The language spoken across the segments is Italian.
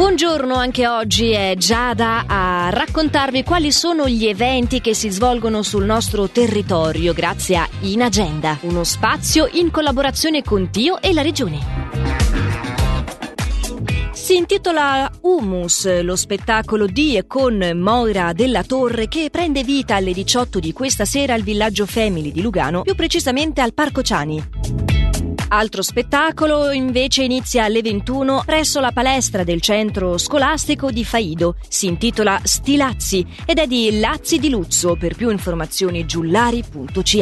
Buongiorno, anche oggi è Giada a raccontarvi quali sono gli eventi che si svolgono sul nostro territorio grazie a In Agenda, uno spazio in collaborazione con Tio e la Regione. Si intitola Humus, lo spettacolo di e con Moira della Torre che prende vita alle 18 di questa sera al villaggio Family di Lugano, più precisamente al Parco Ciani. Altro spettacolo invece inizia alle 21 presso la palestra del centro scolastico di Faido. Si intitola Stilazzi ed è di Lazzi di Luzzo. Per più informazioni giullari.ch.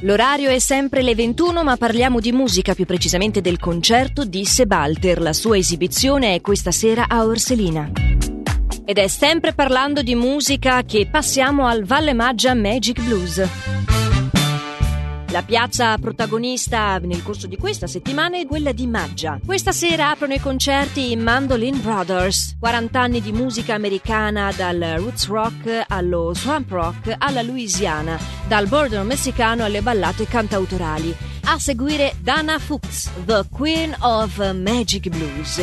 L'orario è sempre le 21, ma parliamo di musica, più precisamente del concerto di Sebalter. La sua esibizione è questa sera a Orselina. Ed è sempre parlando di musica che passiamo al Valle Maggia Magic Blues. La piazza protagonista nel corso di questa settimana è quella di Maggia. Questa sera aprono i concerti i Mandolin Brothers. 40 anni di musica americana dal roots rock allo swamp rock alla Louisiana, dal border messicano alle ballate cantautorali. A seguire Dana Fuchs, The Queen of Magic Blues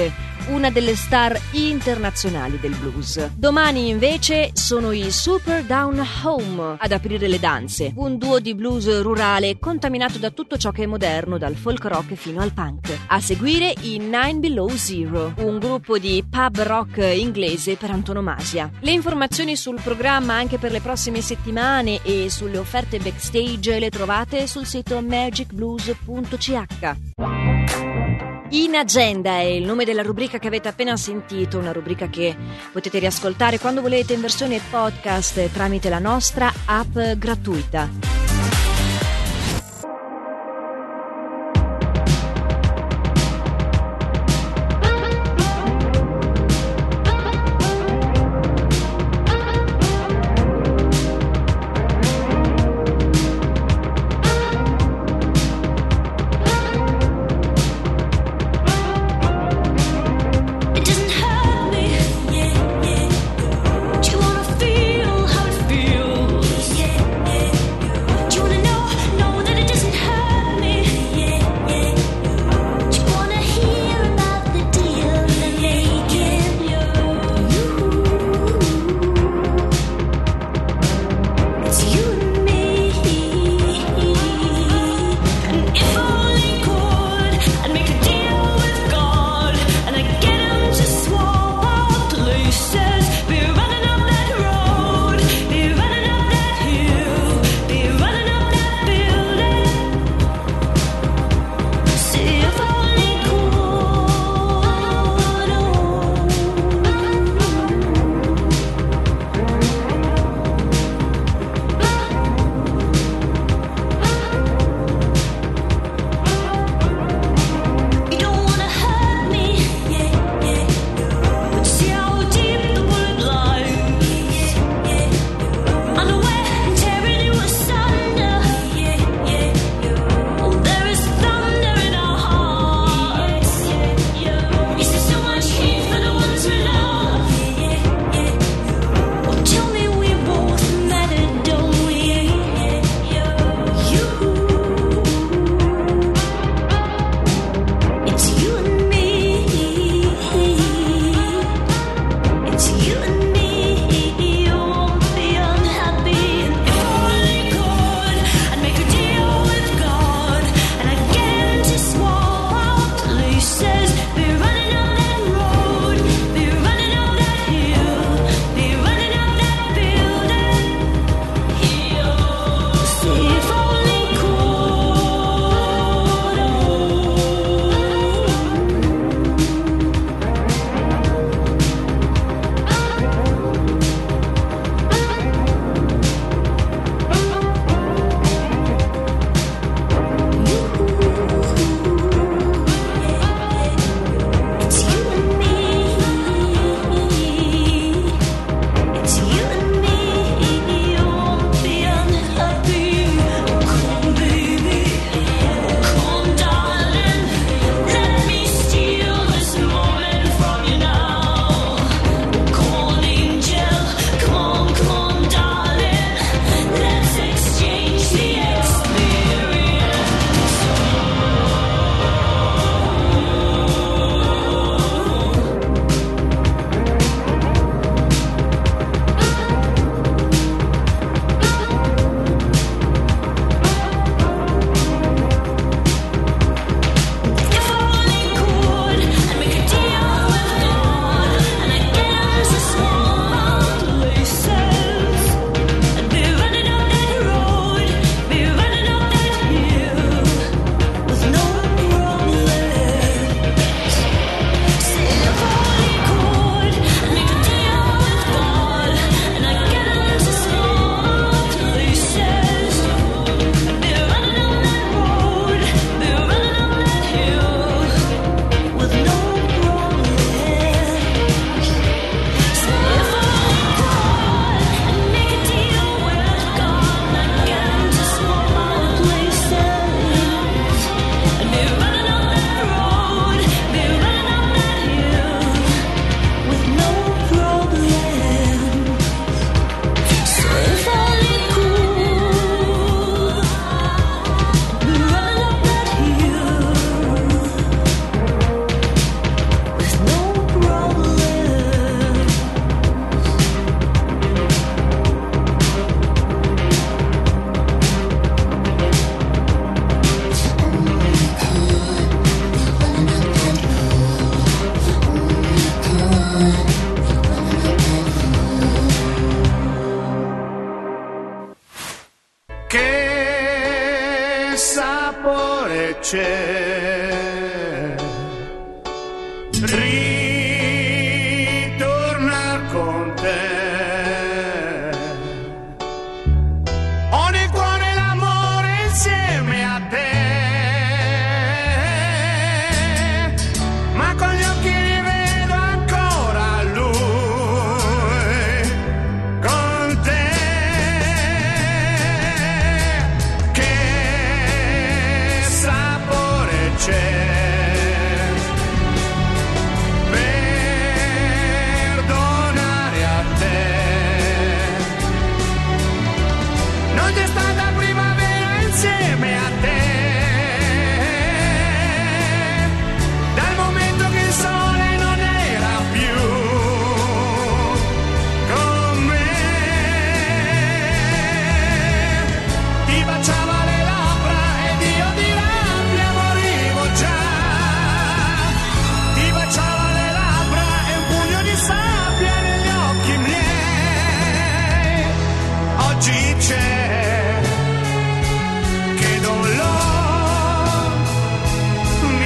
una delle star internazionali del blues. Domani invece sono i Super Down Home ad aprire le danze, un duo di blues rurale contaminato da tutto ciò che è moderno, dal folk rock fino al punk. A seguire i Nine Below Zero, un gruppo di pub rock inglese per antonomasia. Le informazioni sul programma anche per le prossime settimane e sulle offerte backstage le trovate sul sito magicblues.ch. In Agenda è il nome della rubrica che avete appena sentito, una rubrica che potete riascoltare quando volete in versione podcast tramite la nostra app gratuita.